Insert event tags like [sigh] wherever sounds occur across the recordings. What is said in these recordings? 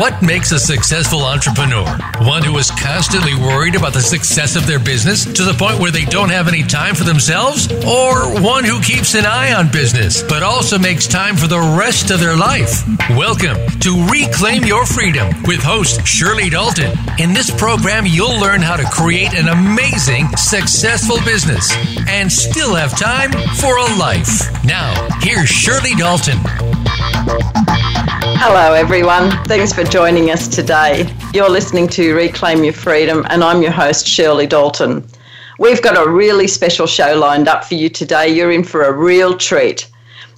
What makes a successful entrepreneur? One who is constantly worried about the success of their business to the point where they don't have any time for themselves? Or one who keeps an eye on business but also makes time for the rest of their life? Welcome to Reclaim Your Freedom with host Shirley Dalton. In this program, you'll learn how to create an amazing, successful business and still have time for a life. Now, here's Shirley Dalton. Hello, everyone. Thanks for joining us today. You're listening to Reclaim Your Freedom, and I'm your host, Shirley Dalton. We've got a really special show lined up for you today. You're in for a real treat.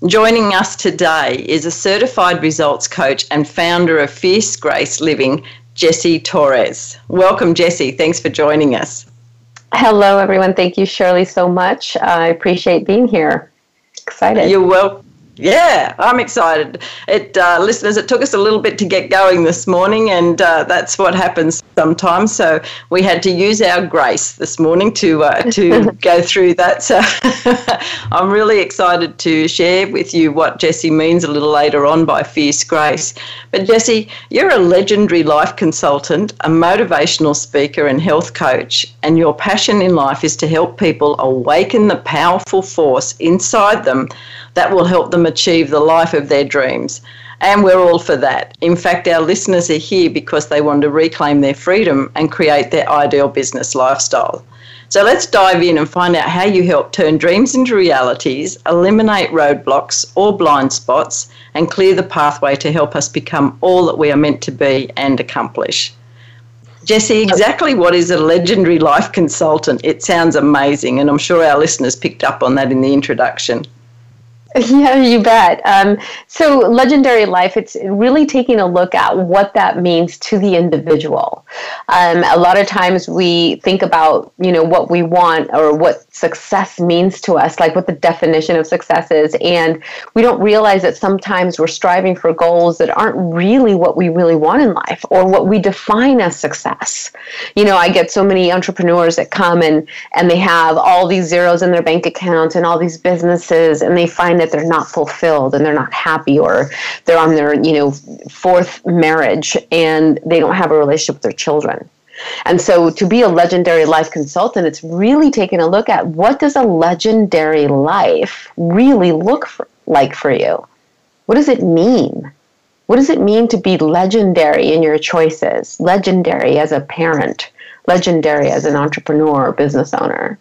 Joining us today is a certified results coach and founder of Fierce Grace Living, Jessie Torres. Welcome, Jessie. Thanks for joining us. Hello, everyone. Thank you, Shirley, so much. I appreciate being here. Excited. You're welcome. Yeah, I'm excited. It, uh, listeners, it took us a little bit to get going this morning, and uh, that's what happens sometimes. So we had to use our grace this morning to uh, to [laughs] go through that. So [laughs] I'm really excited to share with you what Jessie means a little later on by fierce grace. But Jessie, you're a legendary life consultant, a motivational speaker, and health coach, and your passion in life is to help people awaken the powerful force inside them that will help them achieve the life of their dreams. And we're all for that. In fact, our listeners are here because they want to reclaim their freedom and create their ideal business lifestyle. So let's dive in and find out how you help turn dreams into realities, eliminate roadblocks or blind spots, and clear the pathway to help us become all that we are meant to be and accomplish. Jessie, exactly what is a legendary life consultant? It sounds amazing, and I'm sure our listeners picked up on that in the introduction. [laughs] Yeah, you bet. Um, so, legendary life, it's really taking a look at what that means to the individual. Um, a lot of times we think about, you know, what we want or what success means to us, like what the definition of success is. And we don't realize that sometimes we're striving for goals that aren't really what we really want in life or what we define as success. You know, I get so many entrepreneurs that come and, and they have all these zeros in their bank account and all these businesses, and they find that they're not fulfilled and they're not happy or they're on their, you know, fourth marriage and they don't have a relationship with their children. And so to be a legendary life consultant, it's really taking a look at what does a legendary life really look for, like for you? What does it mean? What does it mean to be legendary in your choices? Legendary as a parent, legendary as an entrepreneur or business owner.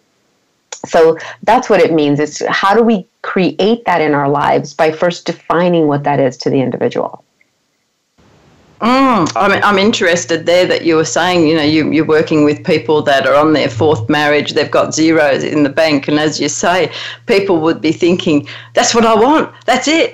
So that's what it means. It's how do we create that in our lives by first defining what that is to the individual? Mm, I'm, I'm interested there that you were saying, you know, you, you're working with people that are on their fourth marriage, they've got zeros in the bank. And as you say, people would be thinking, that's what I want, that's it.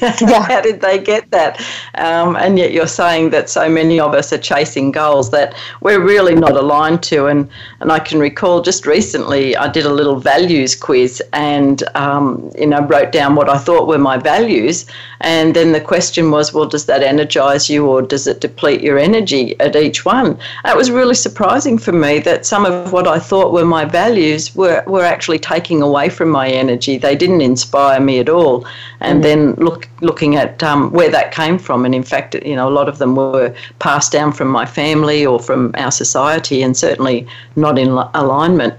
[laughs] yeah. How did they get that? Um, and yet you're saying that so many of us are chasing goals that we're really not aligned to. And, and I can recall just recently I did a little values quiz and, um, you know, wrote down what I thought were my values. And then the question was, well, does that energize you or or does it deplete your energy at each one? It was really surprising for me that some of what I thought were my values were, were actually taking away from my energy. They didn't inspire me at all. And mm. then look, looking at um, where that came from, and in fact, you know, a lot of them were passed down from my family or from our society, and certainly not in alignment.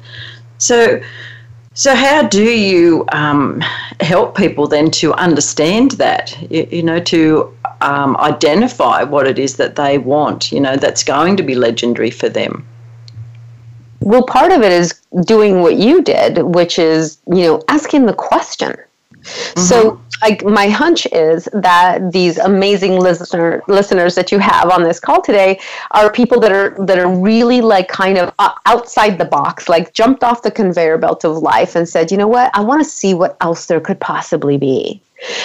So, so, how do you um, help people then to understand that? You, you know, to um, identify what it is that they want, you know, that's going to be legendary for them? Well, part of it is doing what you did, which is, you know, asking the question. Mm-hmm. So, like, my hunch is that these amazing listener listeners that you have on this call today are people that are that are really like kind of outside the box, like jumped off the conveyor belt of life and said, you know what, I want to see what else there could possibly be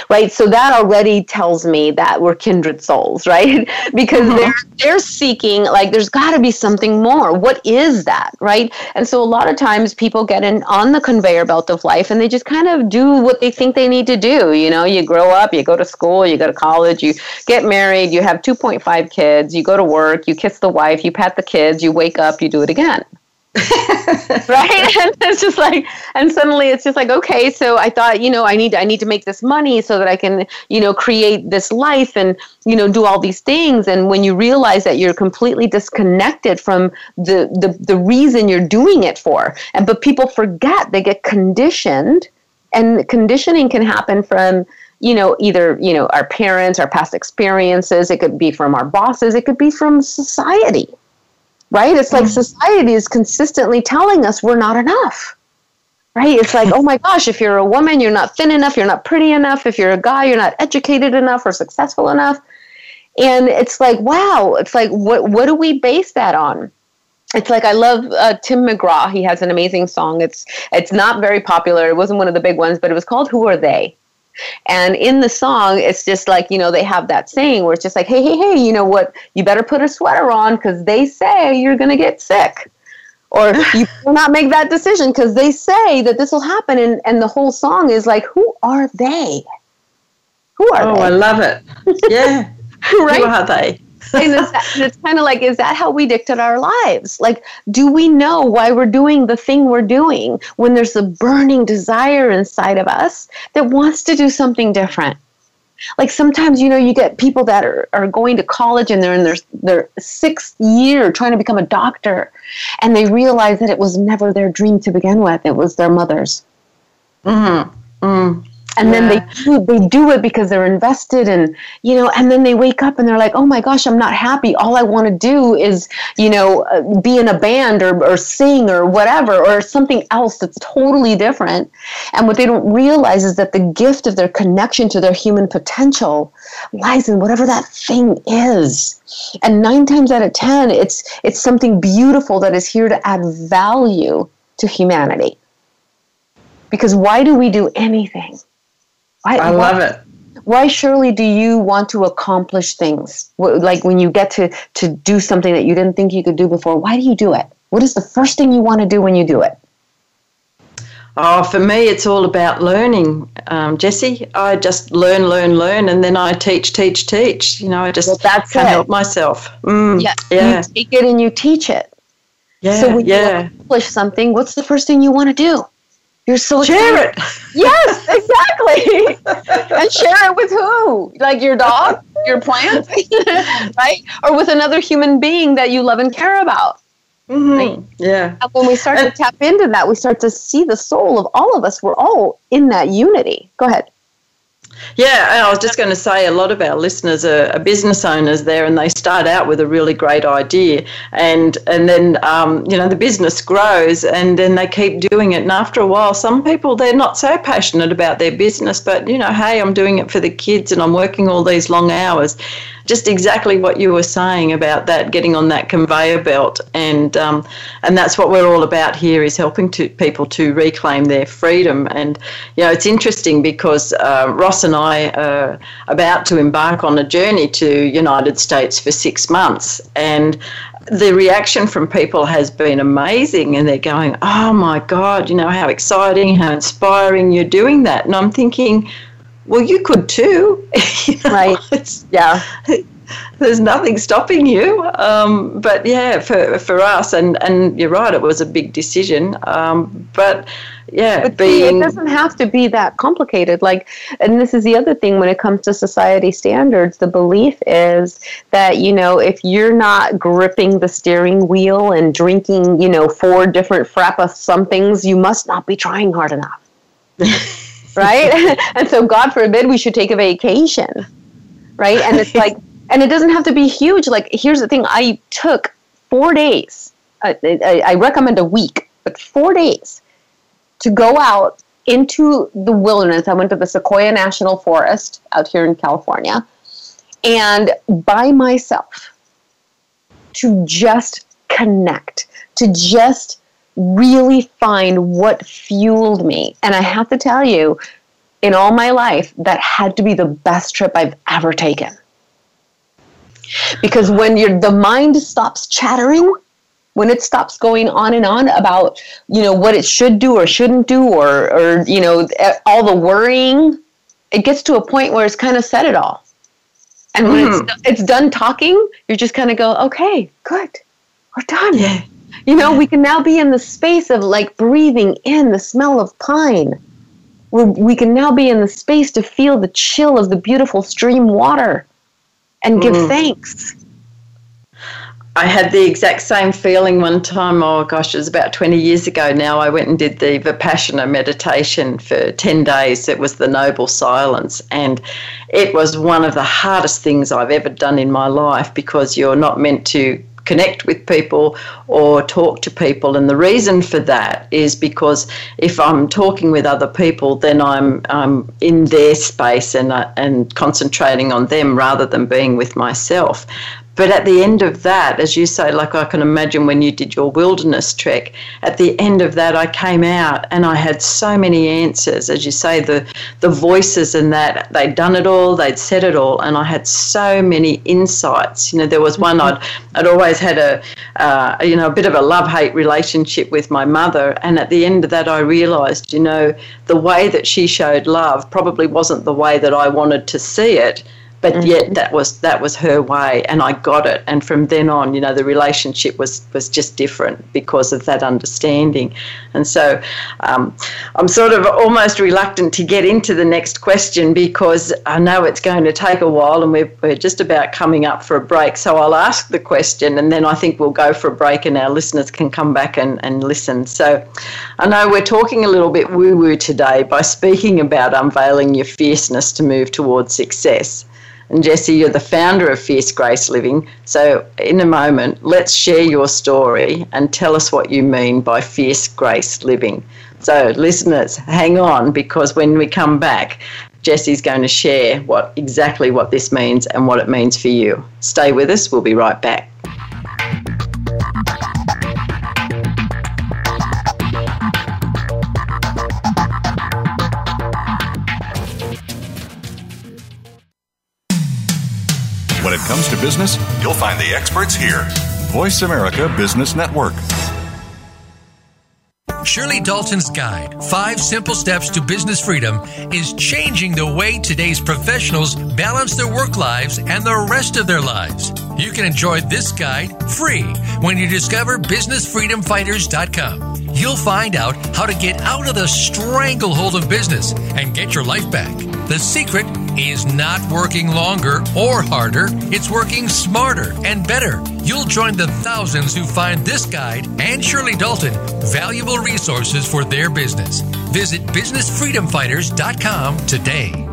right? So that already tells me that we're kindred souls [laughs] right? Because mm-hmm. they're they're seeking like there's got to be something more. What is that right? And so a lot of times people get in on the conveyor belt of life and they just kind of do what they think they need to do you know? You grow up you go to school you go to college you get married you have 2.5 kids you go to work you kiss the wife you pat the kids you wake up you do it again [laughs] right? And it's just like and suddenly it's just like okay so i thought you know i need i need to make this money so that i can you know create this life and you know do all these things. And when you realize that you're completely disconnected from the the, the reason you're doing it for and but people forget they get conditioned and conditioning can happen from you know either you know our parents our past experiences. It could be from our bosses. It could be from society right? It's like mm. society is consistently telling us we're not enough. Right? It's like, oh my gosh, if you're a woman, you're not thin enough, you're not pretty enough. If you're a guy, you're not educated enough or successful enough. And it's like, wow, it's like, what, what do we base that on? It's like I love uh, Tim McGraw. He has an amazing song. It's it's not very popular. It wasn't one of the big ones, but it was called "Who Are They." And in the song, it's just like, you know, they have that saying where it's just like, hey, hey, hey, you know what? You better put a sweater on because they say you're going to get sick. Or [laughs] you will not make that decision because they say that this will happen. And, and the whole song is like, who are they? Who are oh, they? I love it. Yeah. [laughs] right? Who are they? And it's, it's kind of like, is that how we dictate our lives? Like, do we know why we're doing the thing we're doing when there's a burning desire inside of us that wants to do something different? Like sometimes, you know, you get people that are, are going to college and they're in their, their sixth year trying to become a doctor, and they realize that it was never their dream to begin with, it was their mother's. Mm-hmm. Mm and yeah. then they do, they do it because they're invested and you know and then they wake up and they're like oh my gosh i'm not happy. All i want to do is you know uh, be in a band or, or sing or whatever or something else that's totally different. And what they don't realize is that the gift of their connection to their human potential lies in whatever that thing is. And nine times out of ten it's it's something beautiful that is here to add value to humanity. Because why do we do anything why, I love why, it. Why, Shirley, do you want to accomplish things? Like when you get to, to do something that you didn't think you could do before, why do you do it? What is the first thing you want to do when you do it? Oh, for me, it's all about learning, um, Jessie. I just learn, learn, learn, and then I teach, teach, teach. You know, I just well, that's can't it. help myself. Mm, yeah, yeah. You take it and you teach it. Yeah, so when yeah. you accomplish something, what's the first thing you want to do? You're so share it. Yes, exactly. [laughs] and share it with who? Like your dog, your plant, [laughs] right? Or with another human being that you love and care about. Mm-hmm. Right? Yeah. And when we start and, to tap into that, we start to see the soul of all of us. We're all in that unity. Go ahead. Yeah, I was just going to say a lot of our listeners are, are, business owners there, and they start out with a really great idea, and and then um, you know the business grows, and then they keep doing it, and after a while, some people they're not so passionate about their business, but you know, hey, I'm doing it for the kids, and I'm working all these long hours, just exactly what you were saying about that getting on that conveyor belt. And um, and that's what we're all about here is helping to people to reclaim their freedom. And you know it's interesting because uh, Ross and I are about to embark on a journey to United States for six months. And the reaction from people has been amazing. And they're going oh my god you know how exciting how inspiring you're doing that. And i'm thinking well, you could too. [laughs] you know, right. Yeah. [laughs] There's nothing stopping you. Um, but yeah, for, for us, and, and you're right, it was a big decision. Um, but yeah, but being. See, it doesn't have to be that complicated. Like, and this is the other thing when it comes to society standards, the belief is that, you know, if you're not gripping the steering wheel and drinking, you know, four different frappa somethings, you must not be trying hard enough. [laughs] right? [laughs] [laughs] and so, God forbid, we should take a vacation, right? And it's like, and it doesn't have to be huge. Like, here's the thing I took four days, I, I, I recommend a week, but four days to go out into the wilderness. I went to the Sequoia National Forest out here in California, and by myself to just connect, to just really find what fueled me. And I have to tell you, in all my life, that had to be the best trip I've ever taken. Because when your the mind stops chattering, when it stops going on and on about you know what it should do or shouldn't do or or you know all the worrying, it gets to a point where it's kind of said it all. And when mm. it's hmm. it's done talking, you just kind of go, okay, good, we're done. Yeah. You know, we can now be in the space of like breathing in the smell of pine. We're, we can now be in the space to feel the chill of the beautiful stream water and give mm. thanks. I had the exact same feeling one time. Oh gosh, it was about 20 years ago now. I went and did the Vipassana meditation for 10 days. It was the Noble Silence. And it was one of the hardest things I've ever done in my life because you're not meant to connect with people or talk to people. And the reason for that is because if I'm talking with other people, then I'm, I'm in their space and, uh, and concentrating on them rather than being with myself. But at the end of that, as you say, like I can imagine when you did your wilderness trek, at the end of that, I came out and I had so many answers. As you say, the, the voices and that, they'd done it all, they'd said it all, and I had so many insights. You know, there was one I'd, I'd always had a, uh, you know, a bit of a love hate relationship with my mother. And at the end of that, I realized, you know, the way that she showed love probably wasn't the way that I wanted to see it but mm-hmm. yet that was that was her way and I got it. And from then on you know the relationship was was just different because of that understanding. And so um, I'm sort of almost reluctant to get into the next question because I know it's going to take a while and we're, we're just about coming up for a break. So I'll ask the question and then I think we'll go for a break and our listeners can come back and, and listen. So I know we're talking a little bit woo woo today by speaking about unveiling your fierceness to move towards success and Jessie, you're the founder of Fierce Grace Living. So, in a moment, let's share your story and tell us what you mean by Fierce Grace Living. So, listeners, hang on because when we come back, Jessie's going to share what exactly what this means and what it means for you. Stay with us. We'll be right back. You'll find the experts here. Voice America Business Network. Shirley Dalton's guide, Five Simple Steps to Business Freedom, is changing the way today's professionals balance their work lives and the rest of their lives. You can enjoy this guide free when you discover BusinessFreedomFighters.com. You'll find out how to get out of the stranglehold of business and get your life back. The secret is not working longer or harder, it's working smarter and better. You'll join the thousands who find this guide and Shirley Dalton valuable resources for their business. Visit businessfreedomfighters.com today.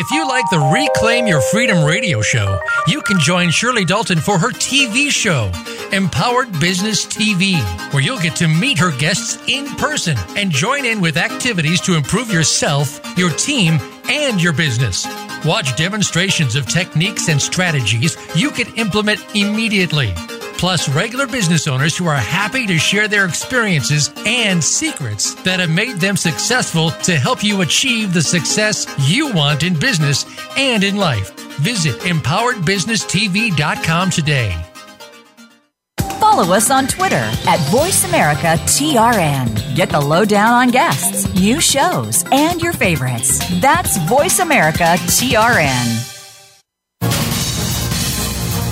If you like the Reclaim Your Freedom radio show, you can join Shirley Dalton for her TV show, Empowered Business TV, where you'll get to meet her guests in person and join in with activities to improve yourself, your team, and your business. Watch demonstrations of techniques and strategies you can implement immediately plus regular business owners who are happy to share their experiences and secrets that have made them successful to help you achieve the success you want in business and in life. Visit empoweredbusinesstv.com today. Follow us on Twitter at VoiceAmericaTRN. Get the lowdown on guests, new shows, and your favorites. That's VoiceAmericaTRN.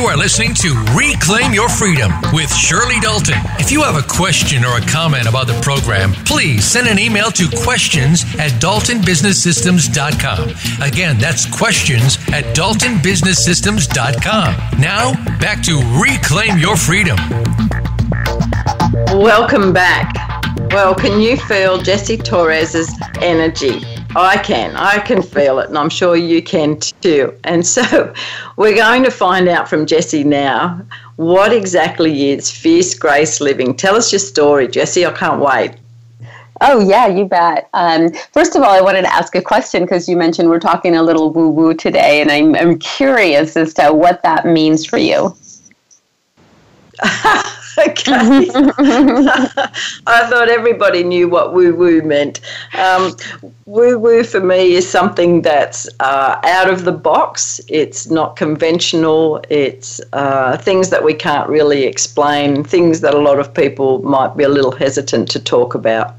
You are listening to Reclaim Your Freedom with Shirley Dalton. If you have a question or a comment about the program, please send an email to questions at daltonbusinesssystems.com. Again, that's questions at daltonbusinesssystems.com. Now, back to Reclaim Your Freedom. Welcome back. Well, can you feel Jessie Torres's energy? I can. I can feel it, and I'm sure you can too. And so [laughs] we're going to find out from Jessie now what exactly is fierce grace living. Tell us your story, Jessie. I can't wait. Oh, yeah, you bet. Um, first of all, I wanted to ask a question because you mentioned we're talking a little woo woo today, and I'm, I'm curious as to what that means for you. [laughs] okay. [laughs] I thought everybody knew what woo woo meant. Um, woo woo for me is something that's uh, out of the box. It's not conventional. It's uh, things that we can't really explain, things that a lot of people might be a little hesitant to talk about.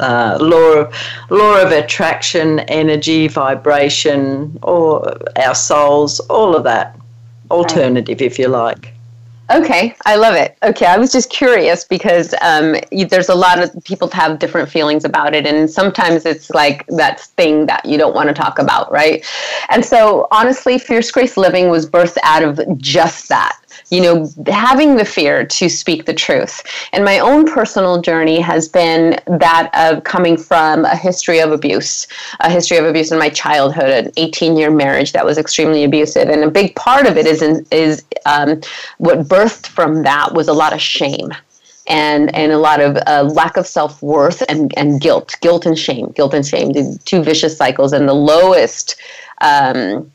Uh, law of law of attraction, energy, vibration, or our souls, all of that. Alternative, if you like. Okay, I love it. Okay, I was just curious because um, you, there's a lot of people have different feelings about it, and sometimes it's like that thing that you don't want to talk about, right? And so, honestly, Fierce Grace Living was birthed out of just that you know, having the fear to speak the truth. And my own personal journey has been that of coming from a history of abuse, a history of abuse in my childhood, an 18 year marriage that was extremely abusive. And a big part of it is, in, is um, what birthed from that was a lot of shame and and a lot of uh, lack of self worth and and guilt, guilt and shame, guilt and shame, the two vicious cycles, and the lowest. Um,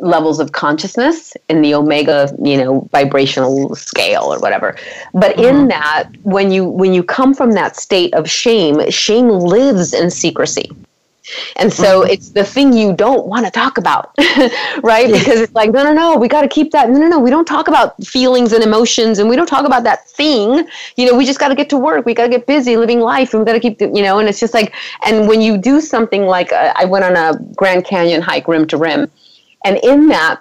levels of consciousness in the omega you know vibrational scale or whatever but mm-hmm. in that when you when you come from that state of shame shame lives in secrecy and so mm-hmm. it's the thing you don't want to talk about, [laughs] right? Yes. Because it's like, no, no, no, we got to keep that. No, no, no, we don't talk about feelings and emotions and we don't talk about that thing. You know, we just got to get to work. We got to get busy living life and we got to keep, you know, and it's just like, and when you do something like, uh, I went on a Grand Canyon hike rim to rim and in that,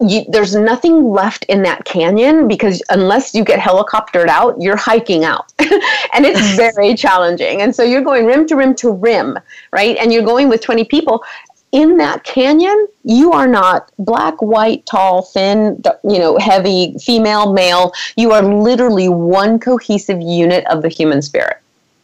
you, there's nothing left in that canyon because unless you get helicoptered out, you're hiking out. [laughs] and it's [laughs] very challenging. And so you're going rim to rim to rim, right? And you're going with 20 people. In that canyon, you are not black, white, tall, thin, you know, heavy, female, male. You are literally one cohesive unit of the human spirit.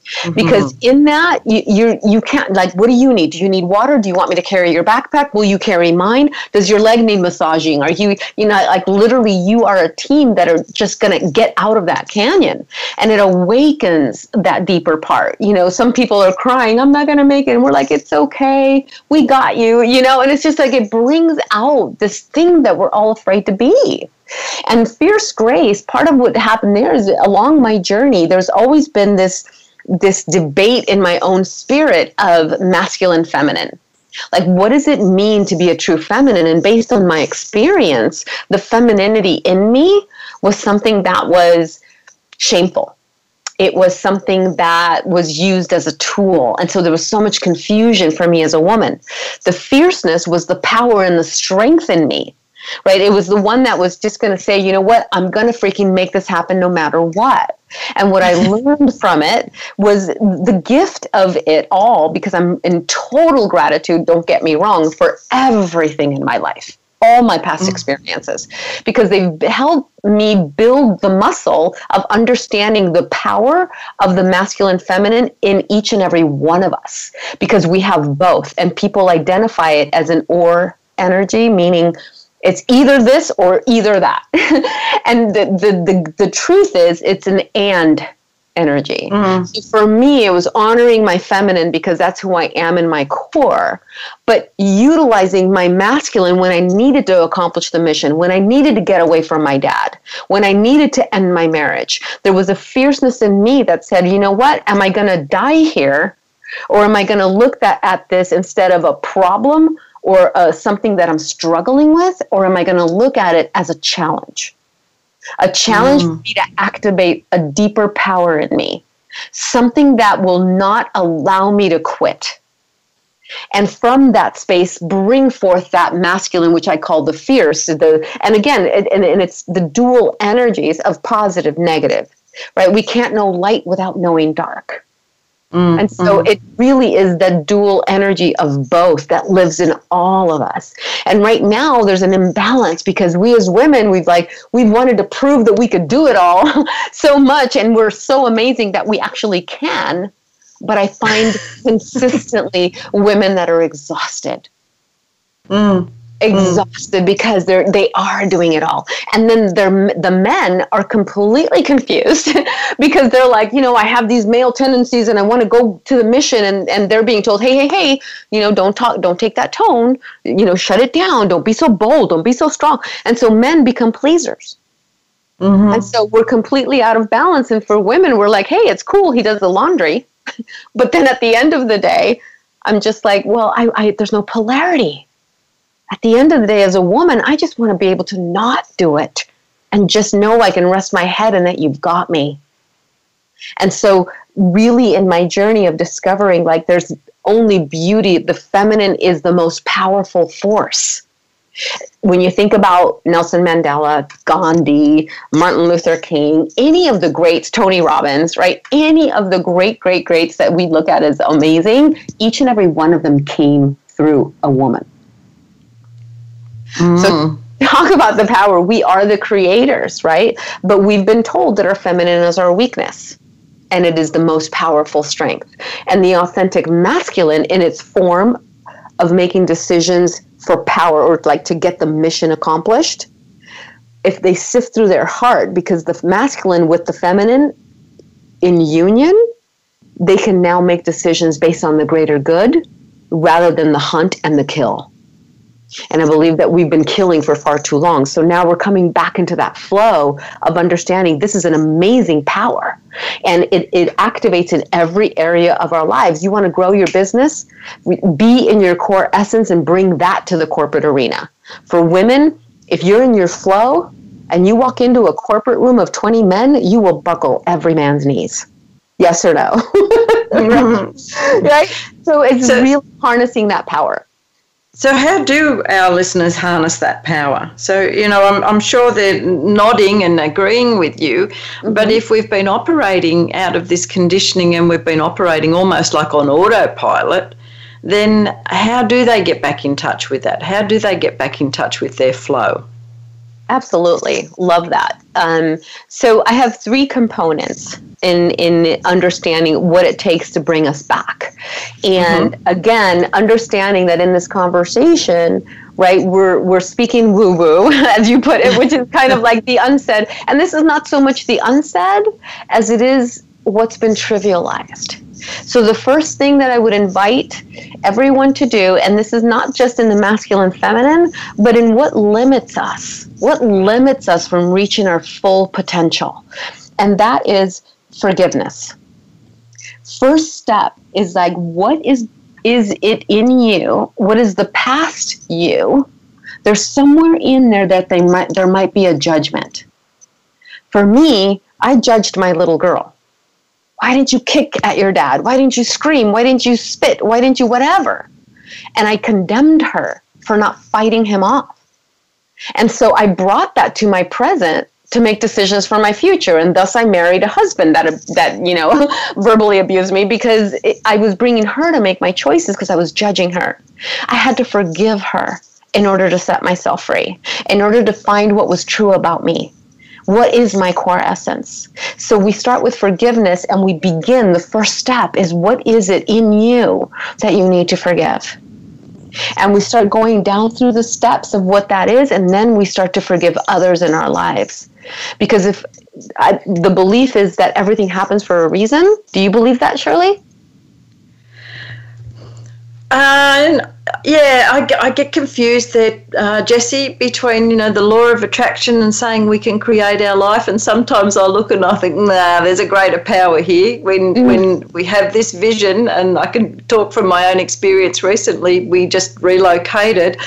Mm-hmm. Because in that you, you you can't like what do you need? Do you need water? Do you want me to carry your backpack? Will you carry mine? Does your leg need massaging? Are you you know like literally you are a team that are just gonna get out of that canyon and it awakens that deeper part. You know, some people are crying, I'm not gonna make it, and we're like, it's okay, we got you, you know, and it's just like it brings out this thing that we're all afraid to be. And fierce grace, part of what happened there is along my journey, there's always been this this debate in my own spirit of masculine feminine. Like what does it mean to be a true feminine? And based on my experience the femininity in me was something that was shameful. It was something that was used as a tool. And so there was so much confusion for me as a woman. The fierceness was the power and the strength in me right it was the one that was just going to say you know what i'm going to freaking make this happen no matter what and what I [laughs] learned from it was the gift of it all, because I'm in total gratitude, don't get me wrong, for everything in my life, all my past mm. experiences, because they've helped me build the muscle of understanding the power of the masculine feminine in each and every one of us, because we have both. And people identify it as an or energy, meaning it's either this or either that. [laughs] and the, the, the, the, truth is, it's an and energy. Mm-hmm. So for me, it was honoring my feminine because that's who I am in my core, but utilizing my masculine when I needed to accomplish the mission, when I needed to get away from my dad, when I needed to end my marriage. There was a fierceness in me that said, you know what? Am I going to die here? Or am I going to look that, at this instead of a problem? Or uh, something that I'm struggling with, or am I going to look at it as a challenge? A challenge mm. for me to activate a deeper power in me, something that will not allow me to quit. And from that space, bring forth that masculine, which I call the fierce. The and again, it, and, and it's the dual energies of positive, negative, right? We can't know light without knowing dark. Mm, and so mm. it really is the dual energy of both that lives in all of us. And right now there's an imbalance because we as women, we've like, we've wanted to prove that we could do it all [laughs] so much and we're so amazing that we actually can. But I find [laughs] consistently women that are exhausted. Mm. Exhausted mm. because they're they are doing it all. And then they're the men are completely confused [laughs] because they're like you know i have these male tendencies and i want to go to the mission and and they're being told hey hey hey you know don't talk don't take that tone. You know shut it down. Don't be so bold. Don't be so strong. And so men become pleasers. Mm-hmm. and so we're completely out of balance. And for women we're like hey it's cool. He does the laundry. [laughs] But then at the end of the day i'm just like well I, I there's no polarity at the end of the day, as a woman, I just want to be able to not do it and just know I can rest my head and that you've got me. And so, really, in my journey of discovering, like, there's only beauty, the feminine is the most powerful force. When you think about Nelson Mandela, Gandhi, Martin Luther King, any of the greats, Tony Robbins, right? Any of the great, great, greats that we look at as amazing, each and every one of them came through a woman. Mm. So talk about the power. We are the creators, right? But we've been told that our feminine is our weakness. And it is the most powerful strength. And the authentic masculine, in its form of making decisions for power or like to get the mission accomplished, if they sift through their heart, because the masculine with the feminine in union, they can now make decisions based on the greater good rather than the hunt and the kill. And I believe that we've been killing for far too long. So now we're coming back into that flow of understanding this is an amazing power. And it, it activates in every area of our lives. You want to grow your business? Be in your core essence and bring that to the corporate arena. For women, if you're in your flow and you walk into a corporate room of 20 men, you will buckle every man's knees. Yes or no? [laughs] right? So it's so, really harnessing that power. So, how do our listeners harness that power? So, you know, I'm, I'm sure they're nodding and agreeing with you, mm-hmm. but if we've been operating out of this conditioning and we've been operating almost like on autopilot, then how do they get back in touch with that? How do they get back in touch with their flow? Absolutely, love that. Um, so I have three components in in understanding what it takes to bring us back, and mm-hmm. again, understanding that in this conversation, right, we're we're speaking woo woo, [laughs] as you put it, which is kind of like the unsaid, and this is not so much the unsaid as it is what's been trivialized. So, the first thing that I would invite everyone to do, and this is not just in the masculine feminine, but in what limits us, what limits us from reaching our full potential, and that is forgiveness. First step is like, what is is it in you? What is the past you? There's somewhere in there that they might there might be a judgment. For me, I judged my little girl why didn't you kick at your dad? Why didn't you scream? Why didn't you spit? Why didn't you whatever? And I condemned her for not fighting him off. And so I brought that to my present to make decisions for my future and thus I married a husband that that you know [laughs] verbally abused me because it, I was bringing her to make my choices because I was judging her. I had to forgive her in order to set myself free, in order to find what was true about me. What is my core essence? So we start with forgiveness and we begin. The first step is what is it in you that you need to forgive? And we start going down through the steps of what that is, and then we start to forgive others in our lives. Because if I, the belief is that everything happens for a reason, do you believe that, Shirley? Uh, yeah, I, I get confused there, uh, Jessie, between you know the law of attraction and saying we can create our life, and sometimes I look and I think, nah, there's a greater power here. When mm. when we have this vision, and I can talk from my own experience recently, we just relocated,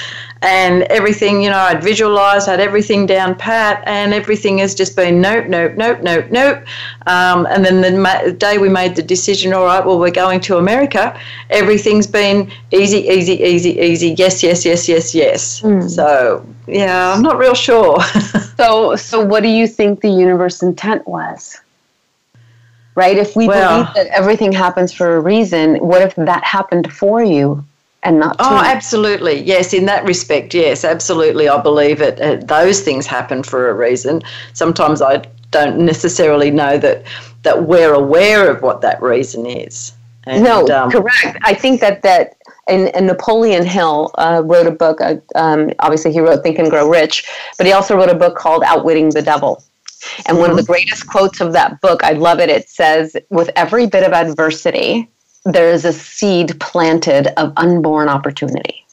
and everything, you know, I'd visualized, had everything down pat, and everything has just been nope, nope, nope, nope, nope. Um, and then the ma- day we made the decision, all right, well, we're going to America, everything's been easy, easy, easy, easy, yes, yes, yes, yes, yes. Mm. So, yeah, I'm not real sure. [laughs] so, so what do you think the universe intent was? right? If we well, believe that everything happens for a reason, what if that happened for you? And not oh, absolutely. Yes, in that respect, yes, absolutely. I believe it. Uh, those things happen for a reason. Sometimes I don't necessarily know that that we're aware of what that reason is. And, no, um, correct. I think that that and, and Napoleon Hill uh, wrote a book. Uh, um, obviously, he wrote Think and Grow Rich, but he also wrote a book called Outwitting the Devil. And mm-hmm. one of the mm-hmm. greatest quotes of that book, I love it. It says, "With every bit of adversity, there is a seed planted of unborn opportunity."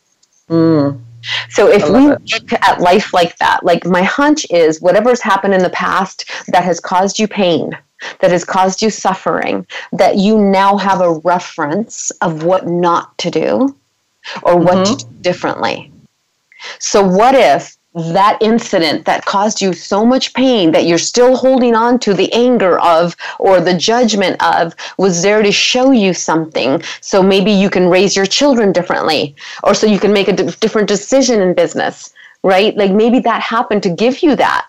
Mm. So if we it. look at life like that, like my hunch is whatever's happened in the past that has caused you pain, that has caused you suffering, that you now have a reference of what not to do or what mm-hmm. to do differently. So what if that incident that caused you so much pain that you're still holding on to the anger of or the judgment of was there to show you something. So maybe you can raise your children differently or so you can make a d- different decision in business right? Like maybe that happened to give you that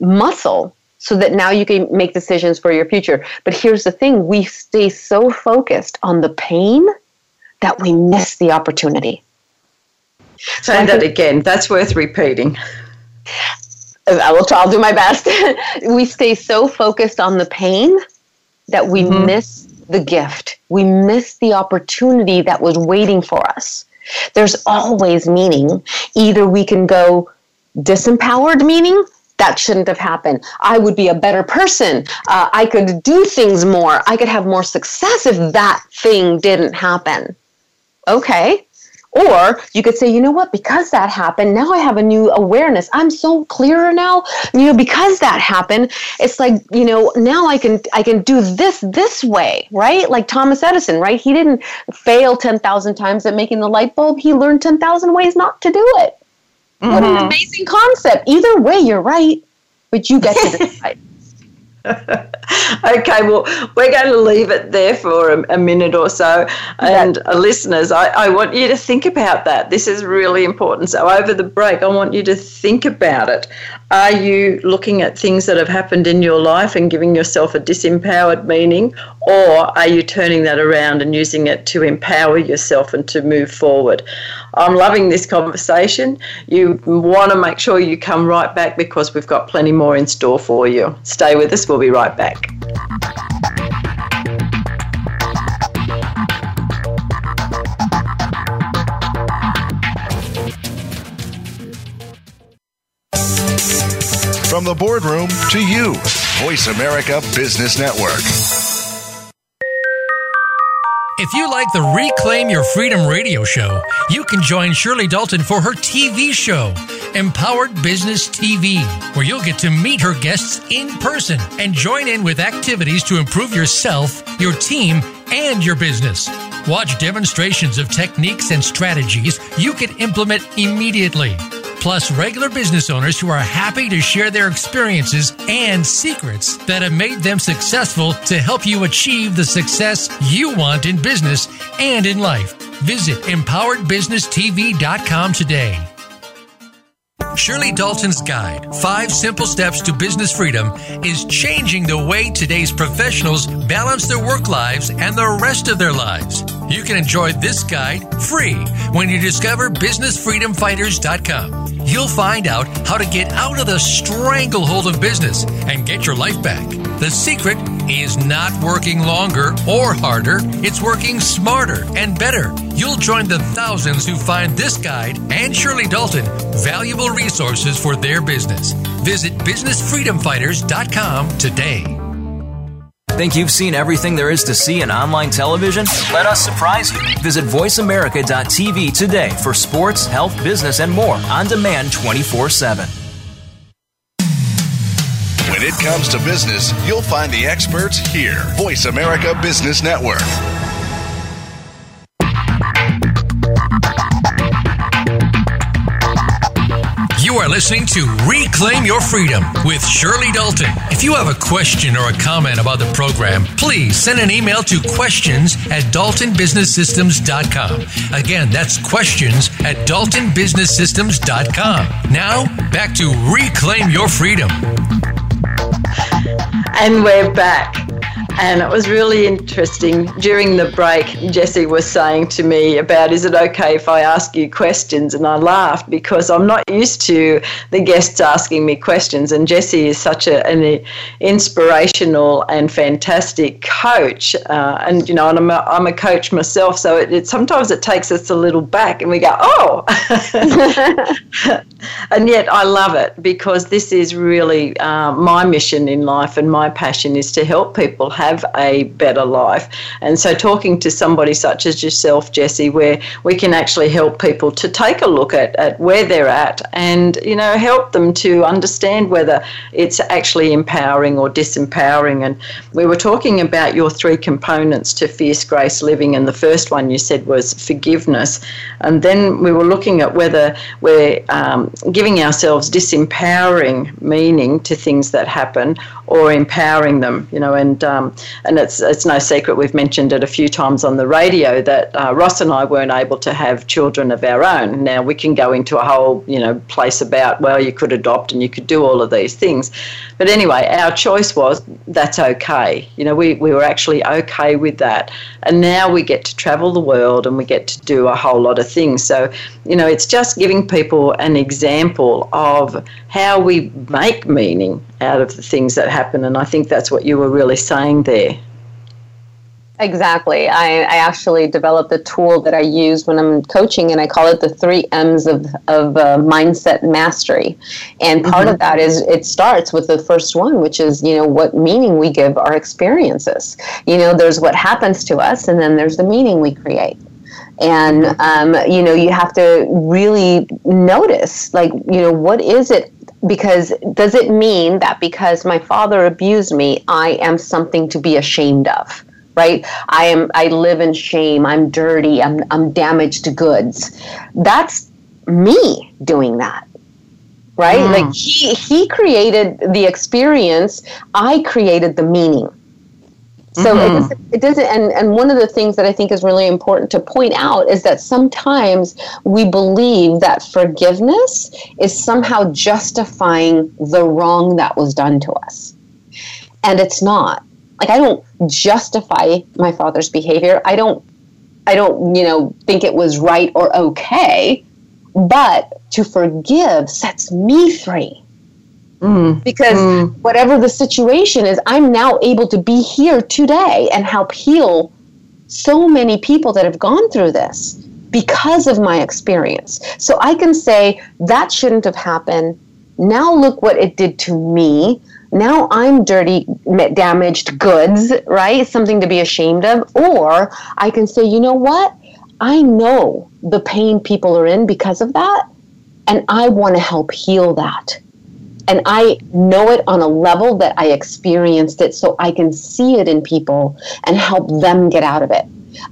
muscle so that now you can make decisions for your future. But here's the thing we stay so focused on the pain that we miss the opportunity Say that again. That's worth repeating. I will. Try, I'll do my best. [laughs] we stay so focused on the pain that we mm-hmm. miss the gift. We miss the opportunity that was waiting for us. There's always meaning. Either we can go disempowered meaning that shouldn't have happened. I would be a better person. Uh, I could do things more. I could have more success if that thing didn't happen. Okay, or you could say, you know what, because that happened, now I have a new awareness. I'm so clearer now. You know, because that happened, it's like, you know, now I can I can do this this way, right? Like Thomas Edison, right? He didn't fail 10,000 times at making the light bulb. He learned 10,000 ways not to do it. Mm-hmm. What an mm-hmm. amazing concept. Either way, you're right, but you get to decide. [laughs] [laughs] okay, well, we're going to leave it there for a, a minute or so. And uh, listeners, I, I want you to think about that. This is really important. So, over the break, I want you to think about it. Are you looking at things that have happened in your life and giving yourself a disempowered meaning, or are you turning that around and using it to empower yourself and to move forward? I'm loving this conversation. You want to make sure you come right back because we've got plenty more in store for you. Stay with us, we'll be right back. From the boardroom to you, Voice America Business Network. If you like the Reclaim Your Freedom radio show, you can join Shirley Dalton for her TV show, Empowered Business TV, where you'll get to meet her guests in person and join in with activities to improve yourself, your team, and your business. Watch demonstrations of techniques and strategies you can implement immediately plus regular business owners who are happy to share their experiences and secrets that have made them successful to help you achieve the success you want in business and in life. Visit empoweredbusinesstv.com today. Shirley Dalton's guide, Five Simple Steps to Business Freedom, is changing the way today's professionals balance their work lives and the rest of their lives. You can enjoy this guide free when you discover businessfreedomfighters.com. You'll find out how to get out of the stranglehold of business and get your life back. The secret is not working longer or harder, it's working smarter and better. You'll join the thousands who find this guide and Shirley Dalton valuable resources for their business. Visit businessfreedomfighters.com today. Think you've seen everything there is to see in online television? Let us surprise you. Visit VoiceAmerica.tv today for sports, health, business, and more on demand 24 7. It comes to business, you'll find the experts here. Voice America Business Network. You are listening to Reclaim Your Freedom with Shirley Dalton. If you have a question or a comment about the program, please send an email to questions at daltonbusinesssystems.com. Again, that's questions at daltonbusinesssystems.com. Now, back to Reclaim Your Freedom. And we're back. And it was really interesting. During the break, Jessie was saying to me about, is it okay if I ask you questions? And I laughed because I'm not used to the guests asking me questions. And Jessie is such a, an inspirational and fantastic coach. Uh, and, you know, and I'm a, I'm a coach myself. So it, it, sometimes it takes us a little back and we go, oh. [laughs] and yet I love it because this is really uh, my mission in life and my passion is to help people have have a better life. And so, talking to somebody such as yourself, Jessie, where we can actually help people to take a look at, at where they're at and, you know, help them to understand whether it's actually empowering or disempowering. And we were talking about your three components to fierce grace living, and the first one you said was forgiveness. And then we were looking at whether we're um, giving ourselves disempowering meaning to things that happen or empowering them, you know, and um, and it's it's no secret we've mentioned it a few times on the radio that uh, Ross and I weren't able to have children of our own. Now we can go into a whole you know place about well you could adopt and you could do all of these things, but anyway our choice was that's okay. You know we we were actually okay with that, and now we get to travel the world and we get to do a whole lot of things. So you know it's just giving people an example of how we make meaning out of the things that happen, and I think that's what you were really saying there. Exactly. I, I, actually developed a tool that I use when I'm coaching, and I call it the three M's of, of uh, mindset mastery. And part mm-hmm. of that is it starts with the first one, which is, you know, what meaning we give our experiences. You know, there's what happens to us, and then there's the meaning we create. And, mm-hmm. um, you know, you have to really notice, like, you know, what is it because does it mean that because my father abused me, I am something to be ashamed of? Right? I am I live in shame, I'm dirty, I'm I'm damaged goods. That's me doing that. Right? Mm. Like he he created the experience, I created the meaning. So mm-hmm. it, doesn't, it doesn't, and, and one of the things that I think is really important to point out is that sometimes we believe that forgiveness is somehow justifying the wrong that was done to us. And it's not. Like I don't justify my father's behavior. I don't I don't, you know, think it was right or okay. But to forgive sets me free. Mm, because mm. whatever the situation is, I'm now able to be here today and help heal so many people that have gone through this because of my experience. So I can say that shouldn't have happened. Now look what it did to me. Now I'm dirty, damaged goods, right? Something to be ashamed of. Or I can say, you know what? I know the pain people are in because of that, and I want to help heal that and I know it on a level that I experienced it so I can see it in people and help them get out of it.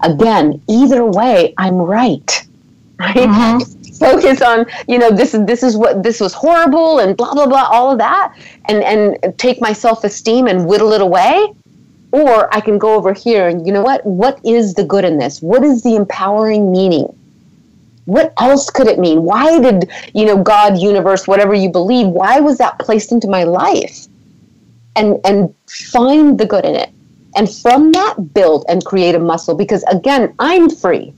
Again, either way, I'm right. [laughs] Right? Mm-hmm. [laughs] Focus on, you know, this is this is what this was horrible and blah blah blah, all of that, and and take my self-esteem and whittle it away. Or I can go over here and you know what? What is the good in this? What is the empowering meaning? What else could it mean? Why did you know god universe whatever you believe why was that placed into my life? And and find the good in it. And from that build and create a muscle. Because again i'm free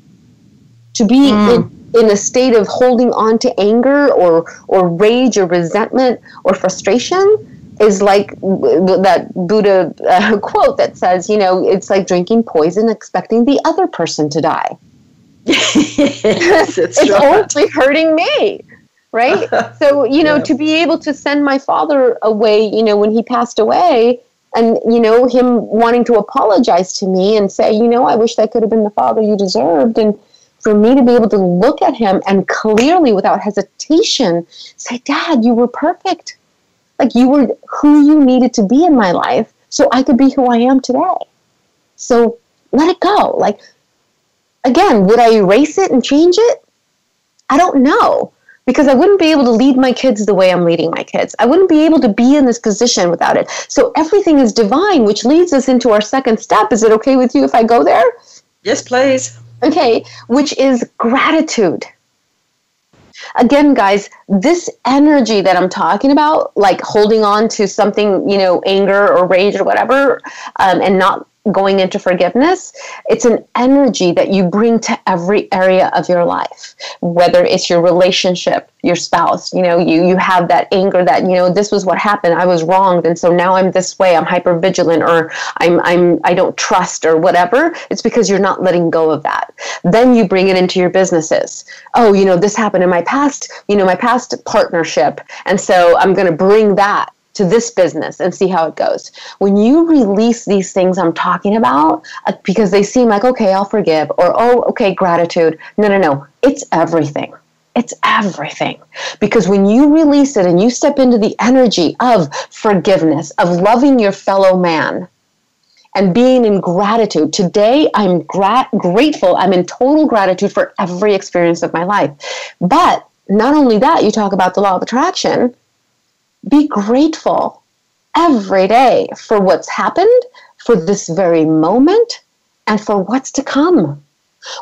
to be mm. in, in a state of holding on to anger or or rage or resentment or frustration is like that Buddha uh, [laughs] quote that says, you know, it's like drinking poison, expecting the other person to die yes, it's, it's only hurting me right? [laughs] So you know yeah. to be able to send my father away you know when he passed away and you know him wanting to apologize to me and say you know i wish i could have been the father you deserved. And for me to be able to look at him and clearly without hesitation say dad you were perfect. Like you were who you needed to be in my life so i could be who i am today. So let it go. Like again, would I erase it and change it? I don't know because I wouldn't be able to lead my kids the way I'm leading my kids. I wouldn't be able to be in this position without it. So everything is divine, which leads us into our second step. Is it okay with you if I go there? Yes, please. Okay, which is gratitude. again guys this energy that i'm talking about like holding on to something you know anger or rage or whatever um, and not going into forgiveness, it's an energy that you bring to every area of your life, whether it's your relationship, your spouse, you know, you, you have that anger that, you know, this was what happened. I was wronged. And so now I'm this way. I'm hyper vigilant or I'm, I'm, I don't trust or whatever. It's because you're not letting go of that. Then you bring it into your businesses. Oh, you know, this happened in my past, you know, my past partnership. And so I'm going to bring that to this business and see how it goes. When you release these things I'm talking about, uh, because they seem like, okay, I'll forgive, or oh, okay, gratitude. No, no, no. It's everything. It's everything. Because when you release it and you step into the energy of forgiveness, of loving your fellow man, and being in gratitude. Today, I'm gra- grateful. I'm in total gratitude for every experience of my life. But not only that, you talk about the law of attraction be grateful every day for what's happened, for this very moment, and for what's to come.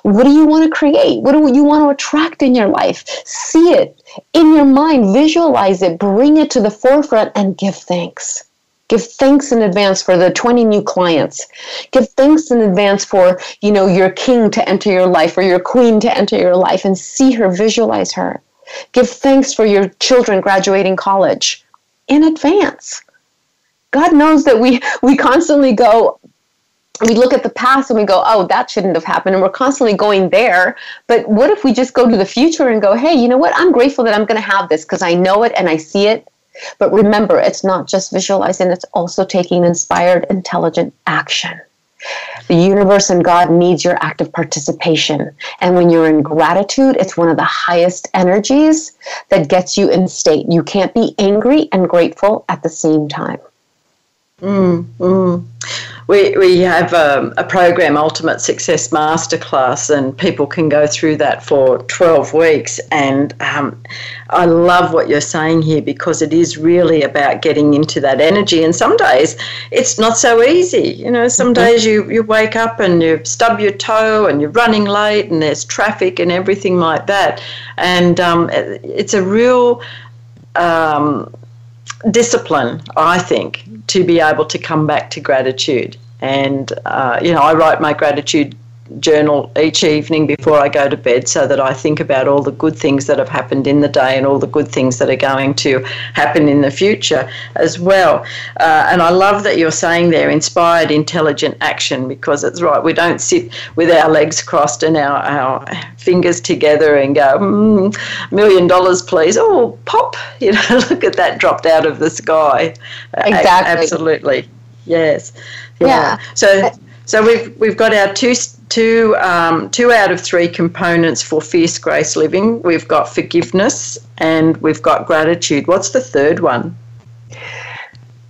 What do you want to create? What do you want to attract in your life? See it in your mind, visualize it, bring it to the forefront, and give thanks. Give thanks in advance for the 20 new clients. Give thanks in advance for, you know, your king to enter your life or your queen to enter your life and see her, visualize her. Give thanks for your children graduating college in advance. God knows that we we constantly go we look at the past and we go, oh, that shouldn't have happened. And we're constantly going there. But what if we just go to the future and go, hey, you know what? I'm grateful that I'm going to have this because I know it and I see it. But remember, it's not just visualizing, it's also taking inspired, intelligent action. The universe and God needs your active participation. And when you're in gratitude, it's one of the highest energies that gets you in state. You can't be angry and grateful at the same time. Mm, mm we, we have a, um, a, program, Ultimate Success Masterclass, and people can go through that for 12 weeks. And um, I love what you're saying here because it is really about getting into that energy. And some days it's not so easy. You know, some mm-hmm. days you, you wake up and you stub your toe and you're running late and there's traffic and everything like that. And um, it's a real. Um, discipline, I think, to be able to come back to gratitude. And, uh, you know, I write my gratitude journal each evening before I go to bed so that I think about all the good things that have happened in the day and all the good things that are going to happen in the future as well. Uh, and I love that you're saying there inspired intelligent action because it's right. We don't sit with our legs crossed and our, our fingers together and go, mm, million dollars, please. Oh, pop. [laughs] You know, look at that dropped out of the sky. Exactly. A- absolutely. Yes. Yeah. yeah. So so we've we've got our two two um, two out of three components for fierce grace living. We've got forgiveness and we've got gratitude. What's the third one?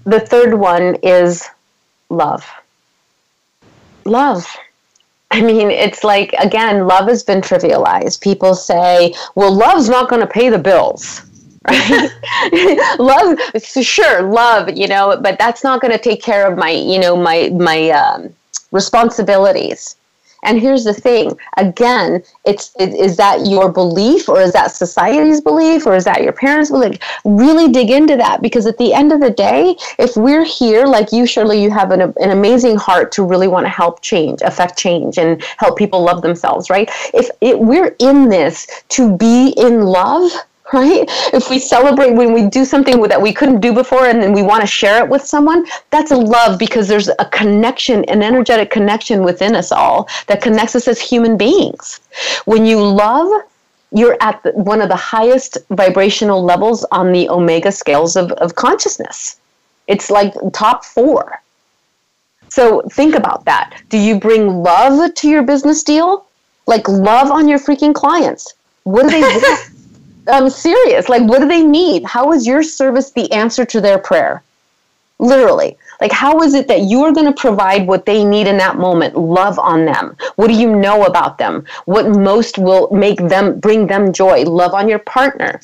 The third one is love. Love. I mean, it's like again, love has been trivialized. People say, "Well, love's not going to pay the bills." [laughs] [laughs] love sure love you know but that's not going to take care of my you know my my um, responsibilities. And here's the thing again, it's it, is that your belief or is that society's belief or is that your parents' belief? Really dig into that because at the end of the day, if we're here, like you, Shirley, you have an, an amazing heart to really want to help change, affect change, and help people love themselves, right? If it, we're in this to be in love, right? If we celebrate when we do something that we couldn't do before and then we want to share it with someone, that's a love because there's a connection, an energetic connection within us all that connects us as human beings. When you love, you're at the, one of the highest vibrational levels on the omega scales of, of consciousness. It's like top four. So think about that. Do you bring love to your business deal? Like love on your freaking clients. What do they [laughs] I'm serious. Like, what do they need? How is your service the answer to their prayer? Literally. Like, how is it that you're going to provide what they need in that moment? Love on them. What do you know about them? What most will make them bring them joy? Love on your partner,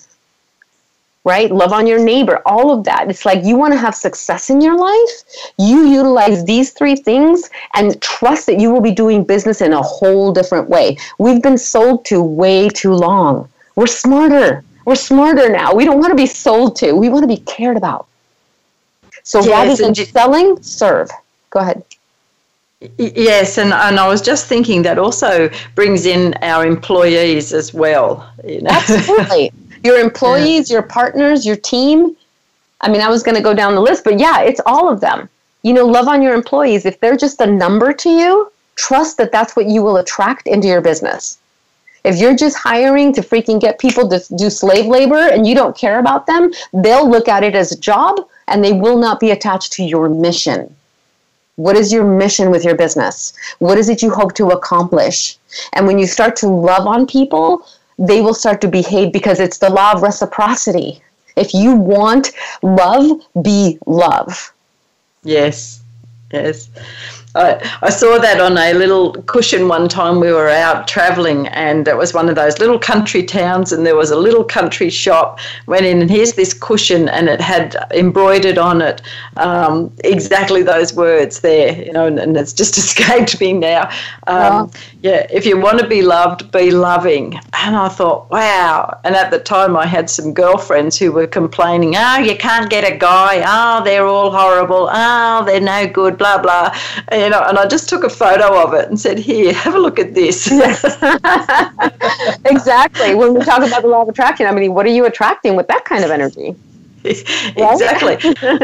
right? Love on your neighbor, all of that. It's like you want to have success in your life. You utilize these three things and trust that you will be doing business in a whole different way. We've been sold to way too long We're smarter. We're smarter now. We don't want to be sold to. We want to be cared about. So yes, rather than selling, serve. Go ahead. Yes, and, and I was just thinking that also brings in our employees as well. You know? Absolutely. [laughs] Your employees, yeah. your partners, your team. I mean, I was going to go down the list, but yeah, it's all of them. You know, love on your employees. If they're just a number to you, trust that that's what you will attract into your business. If you're just hiring to freaking get people to do slave labor and you don't care about them, they'll look at it as a job and they will not be attached to your mission. What is your mission with your business? What is it you hope to accomplish? And when you start to love on people, they will start to behave because it's the law of reciprocity. If you want love, be love. Yes, yes. I, I saw that on a little cushion one time we were out traveling and it was one of those little country towns and there was a little country shop went in and here's this cushion and it had embroidered on it um, exactly those words there you know and, and it's just [laughs] escaped me now. Um, yeah if you want to be loved be loving. And I thought wow. And at the time I had some girlfriends who were complaining oh you can't get a guy. Oh they're all horrible. Oh they're no good blah blah you know, and I just took a photo of it and said, "Here, have a look at this." [laughs] [laughs] exactly. When we talk about the law of attraction, I mean, what are you attracting with that kind of energy? [laughs] exactly.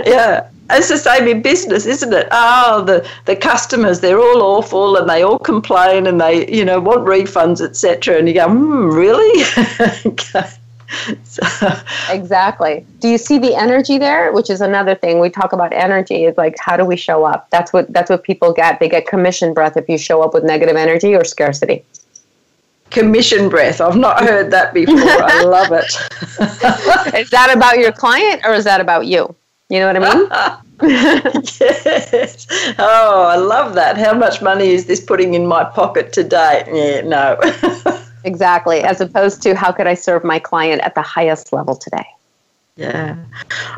yeah. It's the same in business, isn't it? Oh, the, the customers, they're all awful and they all complain and they, you know, want refunds, etc. And you go, hmm, really? So. Exactly. Do you see the energy there? Which is another thing we talk about. Energy is like how do we show up? That's what that's what people get. They get commission breath if you show up with negative energy or scarcity. Commission breath. I've not heard that before. I love it. [laughs] is that about your client or is that about you? You know what I mean? [laughs] yes. Oh, I love that. How much money is this putting in my pocket today? Yeah, no. [laughs] Exactly. As opposed to how could I serve my client at the highest level today? Yeah.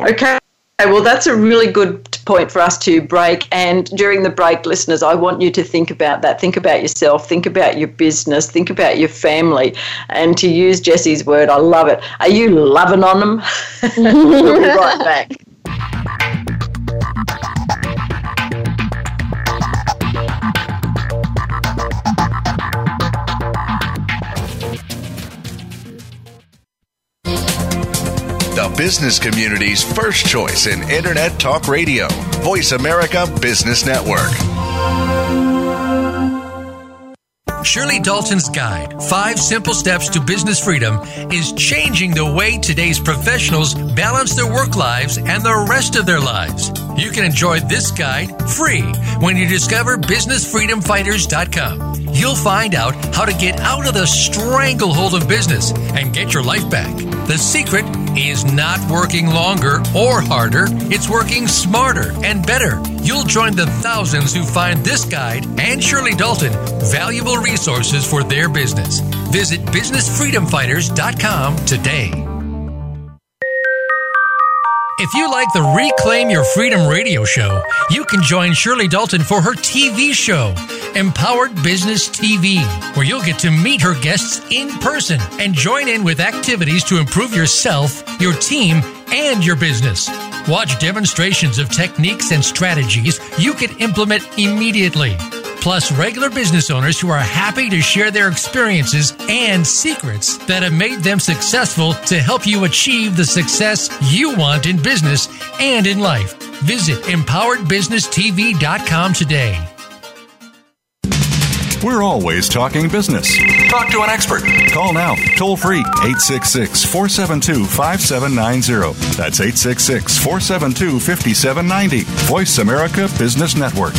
Okay. Well, that's a really good point for us to break. And during the break, listeners, I want you to think about that. Think about yourself. Think about your business. Think about your family. And to use Jessie's word, I love it. Are you loving on them? [laughs] we'll be right back. Business community's first choice in Internet Talk Radio, Voice America Business Network. Shirley Dalton's guide, Five Simple Steps to Business Freedom, is changing the way today's professionals balance their work lives and the rest of their lives. You can enjoy this guide free when you discover BusinessFreedomFighters.com. You'll find out how to get out of the stranglehold of business and get your life back. The secret is not working longer or harder, it's working smarter and better. You'll join the thousands who find this guide and Shirley Dalton valuable resources for their business. Visit BusinessFreedomFighters.com today. If you like the Reclaim Your Freedom radio show, you can join Shirley Dalton for her TV show, Empowered Business TV, where you'll get to meet her guests in person and join in with activities to improve yourself, your team, and your business. Watch demonstrations of techniques and strategies you can implement immediately plus regular business owners who are happy to share their experiences and secrets that have made them successful to help you achieve the success you want in business and in life. Visit empoweredbusinesstv.com today. We're always talking business. Talk to an expert. Call now, toll free, 866 472 5790. That's 866 472 5790. Voice America Business Network.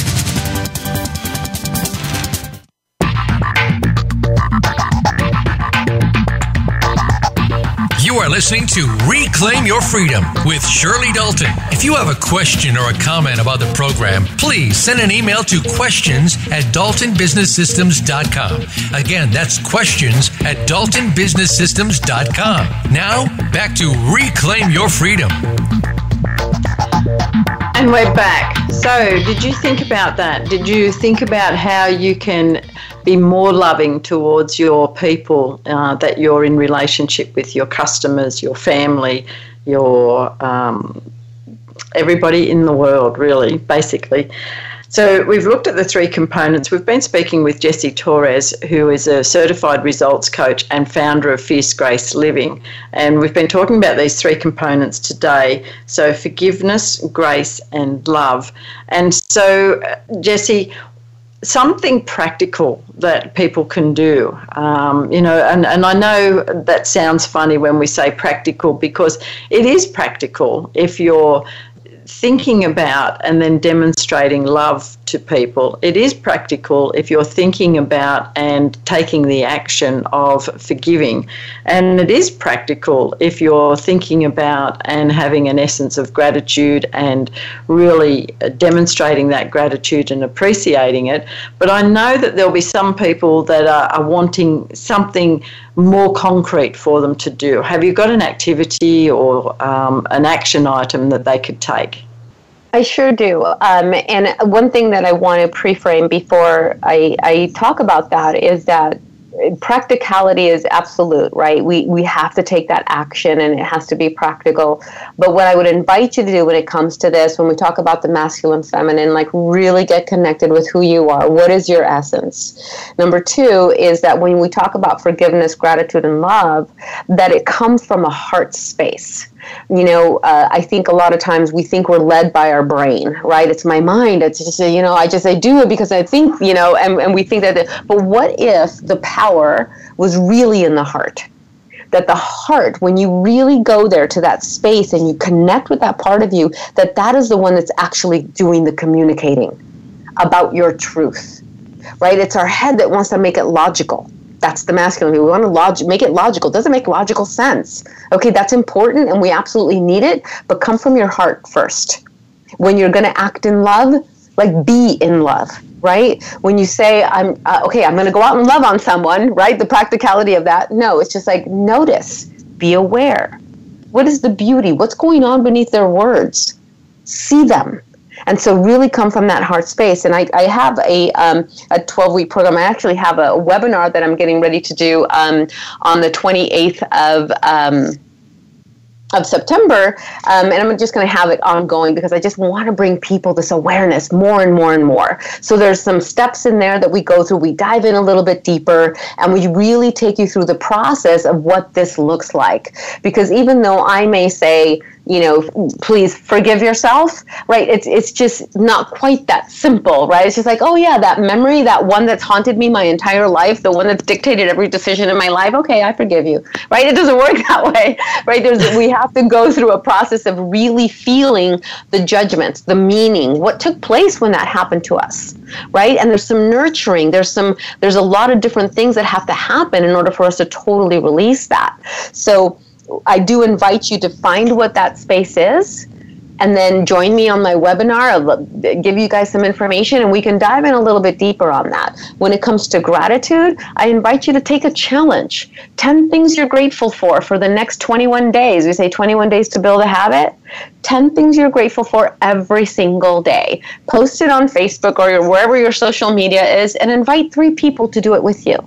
Listening to Reclaim Your Freedom with Shirley Dalton. If you have a question or a comment about the program, please send an email to questions at daltonbusinesssystems.com. Again, that's questions at daltonbusinesssystems.com. Now, back to Reclaim Your Freedom. And we're back. So, did you think about that? Did you think about how you can be more loving towards your people uh, that you're in relationship with, your customers, your family, your um, everybody in the world, really, basically. So we've looked at the three components. We've been speaking with Jessie Torres, who is a certified results coach and founder of Fierce Grace Living. And we've been talking about these three components today. So forgiveness, grace, and love. And so, uh, Jessie, something practical that people can do. Um, you know, and, and I know that sounds funny when we say practical because it is practical if you're thinking about and then demonstrating love to people. It is practical if you're thinking about and taking the action of forgiving. And it is practical if you're thinking about and having an essence of gratitude and really demonstrating that gratitude and appreciating it. But I know that there'll be some people that are, are wanting something more concrete for them to do? Have you got an activity or um, an action item that they could take? I sure do. Um, and one thing that I want to pre-frame before I, I talk about that is that practicality is absolute, right? We we have to take that action and it has to be practical. But what I would invite you to do when it comes to this, when we talk about the masculine feminine, like really get connected with who you are. What is your essence? Number two is that when we talk about forgiveness, gratitude, and love, that it comes from a heart space you know, uh, I think a lot of times we think we're led by our brain, right? It's my mind. It's just, you know, I just, I do it because I think, you know, and, and we think that, but what if the power was really in the heart? That the heart, when you really go there to that space and you connect with that part of you, that that is the one that's actually doing the communicating about your truth, right? It's our head that wants to make it logical that's the masculine. We want to log- make it logical. Doesn't make logical sense. Okay, that's important and we absolutely need it, but come from your heart first. When you're going to act in love, like be in love, right? When you say, I'm uh, okay, I'm going to go out and love on someone, right? The practicality of that. No, it's just like notice, be aware. What is the beauty? What's going on beneath their words? See them and so really come from that heart space and i, I have a, um, a 12 week program i actually have a webinar that i'm getting ready to do um, on the 28th of um, of September, um, and I'm just going to have it ongoing because I just want to bring people this awareness more and more and more. So there's some steps in there that we go through. We dive in a little bit deeper, and we really take you through the process of what this looks like. Because even though I may say, you know, please forgive yourself, right? It's it's just not quite that simple, right? It's just like, oh yeah, that memory, that one that's haunted me my entire life, the one that's dictated every decision in my life. Okay, I forgive you, right? It doesn't [laughs] work that way, right? There's we have to go through a process of really feeling the judgments, the meaning, what took place when that happened to us, right? And there's some nurturing. There's some there's a lot of different things that have to happen in order for us to totally release that. So I do invite you to find what that space is and then join me on my webinar. I'll give you guys some information and we can dive in a little bit deeper on that. When it comes to gratitude, I invite you to take a challenge 10 things you're grateful for for the next 21 days. We say 21 days to build a habit. 10 things you're grateful for every single day. Post it on Facebook or wherever your social media is and invite three people to do it with you.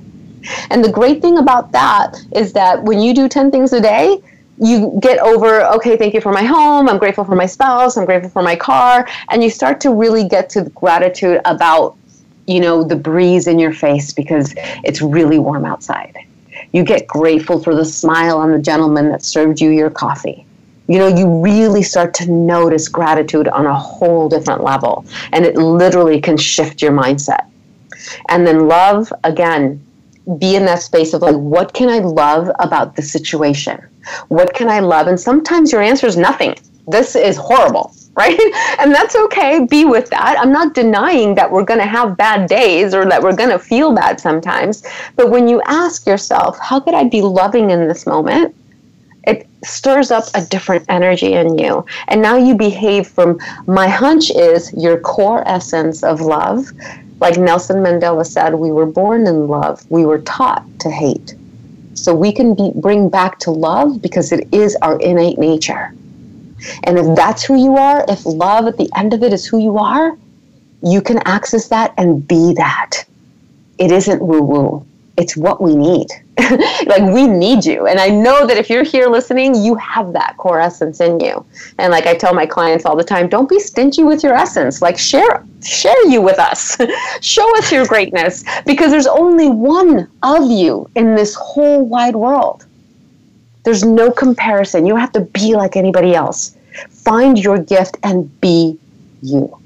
And the great thing about that is that when you do 10 things a day, you get over, okay, thank you for my home. I'm grateful for my spouse. I'm grateful for my car. And you start to really get to gratitude about, you know, the breeze in your face because it's really warm outside. You get grateful for the smile on the gentleman that served you your coffee. You know, you really start to notice gratitude on a whole different level. And it literally can shift your mindset. And then love, again, be in that space of like, what can I love about the situation? What can I love? And sometimes your answer is nothing. This is horrible, [laughs] right? And that's okay. Be with that. I'm not denying that we're going to have bad days or that we're going to feel bad sometimes. But when you ask yourself, how could I be loving in this moment? It stirs up a different energy in you. And now you behave from my hunch is your core essence of love like Nelson Mandela said, we were born in love, we were taught to hate. So we can be, bring back to love because it is our innate nature. And if that's who you are, if love at the end of it is who you are, you can access that and be that it isn't woo woo. It's what we need. [laughs] like we need you. And I know that if you're here listening, you have that core essence in you. And like I tell my clients all the time, don't be stingy with your essence. Like share share you with us. [laughs] Show us your greatness because there's only one of you in this whole wide world. There's no comparison. You don't have to be like anybody else. Find your gift and be you.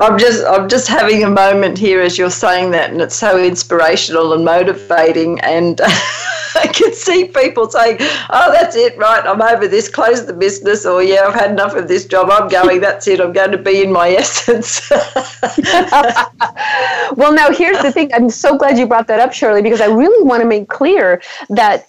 I'm just I'm just having a moment here as you're saying that, and it's so inspirational and motivating. And [laughs] I can see people saying, "Oh, that's it, right? I'm over this. Close the business." Or, "Yeah, I've had enough of this job. I'm going. That's it. I'm going to be in my [laughs] essence." [laughs] well, now here's the thing. I'm so glad you brought that up, Shirley, because I really want to make clear that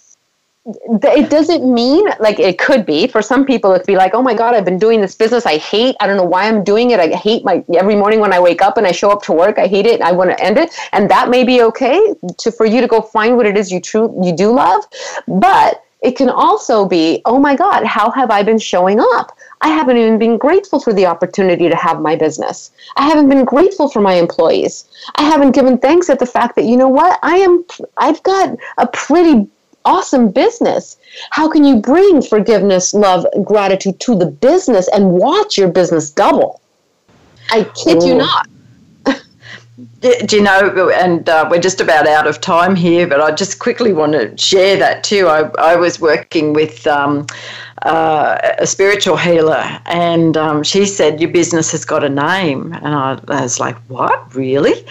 it doesn't mean like it could be. For some people it'd be like oh my god i've been doing this business. I hate i don't know why i'm doing it. I hate my every morning when i wake up and i show up to work i hate it. I want to end it. And that may be okay to for you to go find what it is you true you do love. But it can also be oh my god how have i been showing up? I haven't even been grateful for the opportunity to have my business. I haven't been grateful for my employees. I haven't given thanks at the fact that you know what? I am I've got a pretty awesome business. How can you bring forgiveness, love, and gratitude to the business and watch your business double? I kid Ooh. you not. [laughs] Do you know, and uh, we're just about out of time here, but I just quickly want to share that too. I, I was working with um, uh, a spiritual healer, and um, she said, Your business has got a name. And I, I was like, What? Really?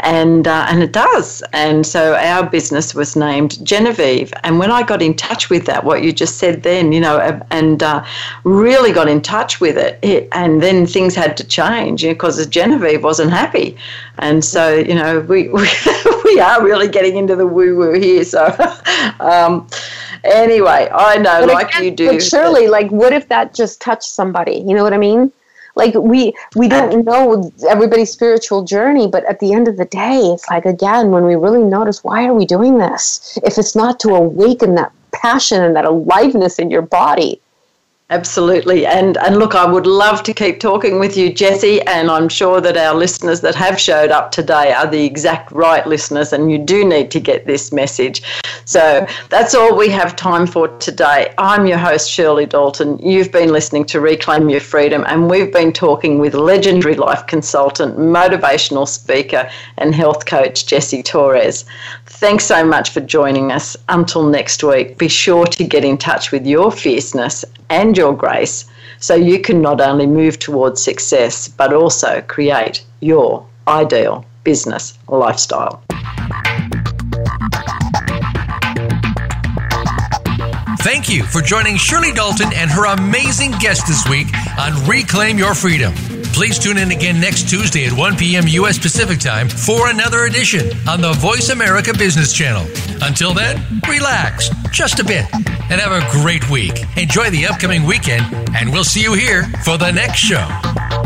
And uh, and it does. And so our business was named Genevieve. And when I got in touch with that, what you just said then, you know, and uh, really got in touch with it, it, and then things had to change because you know, Genevieve wasn't happy, and so you know we [laughs] we, we are really getting into the woo woo here. So. [laughs] Um, anyway, I know, but like again, you do. But Shirley, like, what if that just touched somebody? You know what I mean? Like we we don't know everybody's spiritual journey but at the end of the day it's like again when we really notice why are we doing this? If it's not to awaken that passion and that aliveness in your body Absolutely. And and look, I would love to keep talking with you, Jessie, and I'm sure that our listeners that have showed up today are the exact right listeners and you do need to get this message. So that's all we have time for today. I'm your host Shirley Dalton. You've been listening to Reclaim Your Freedom and we've been talking with legendary life consultant, motivational speaker and health coach Jessie Torres. Thanks so much for joining us. Until next week, be sure to get in touch with your fierceness and your grace so you can not only move towards success but also create your ideal business lifestyle. Thank you for joining Shirley Dalton and her amazing guest this week on Reclaim Your Freedom. Please tune in again next Tuesday at 1 p.m. U.S. Pacific Time for another edition on the Voice America Business Channel. Until then, relax just a bit and have a great week. Enjoy the upcoming weekend, and we'll see you here for the next show.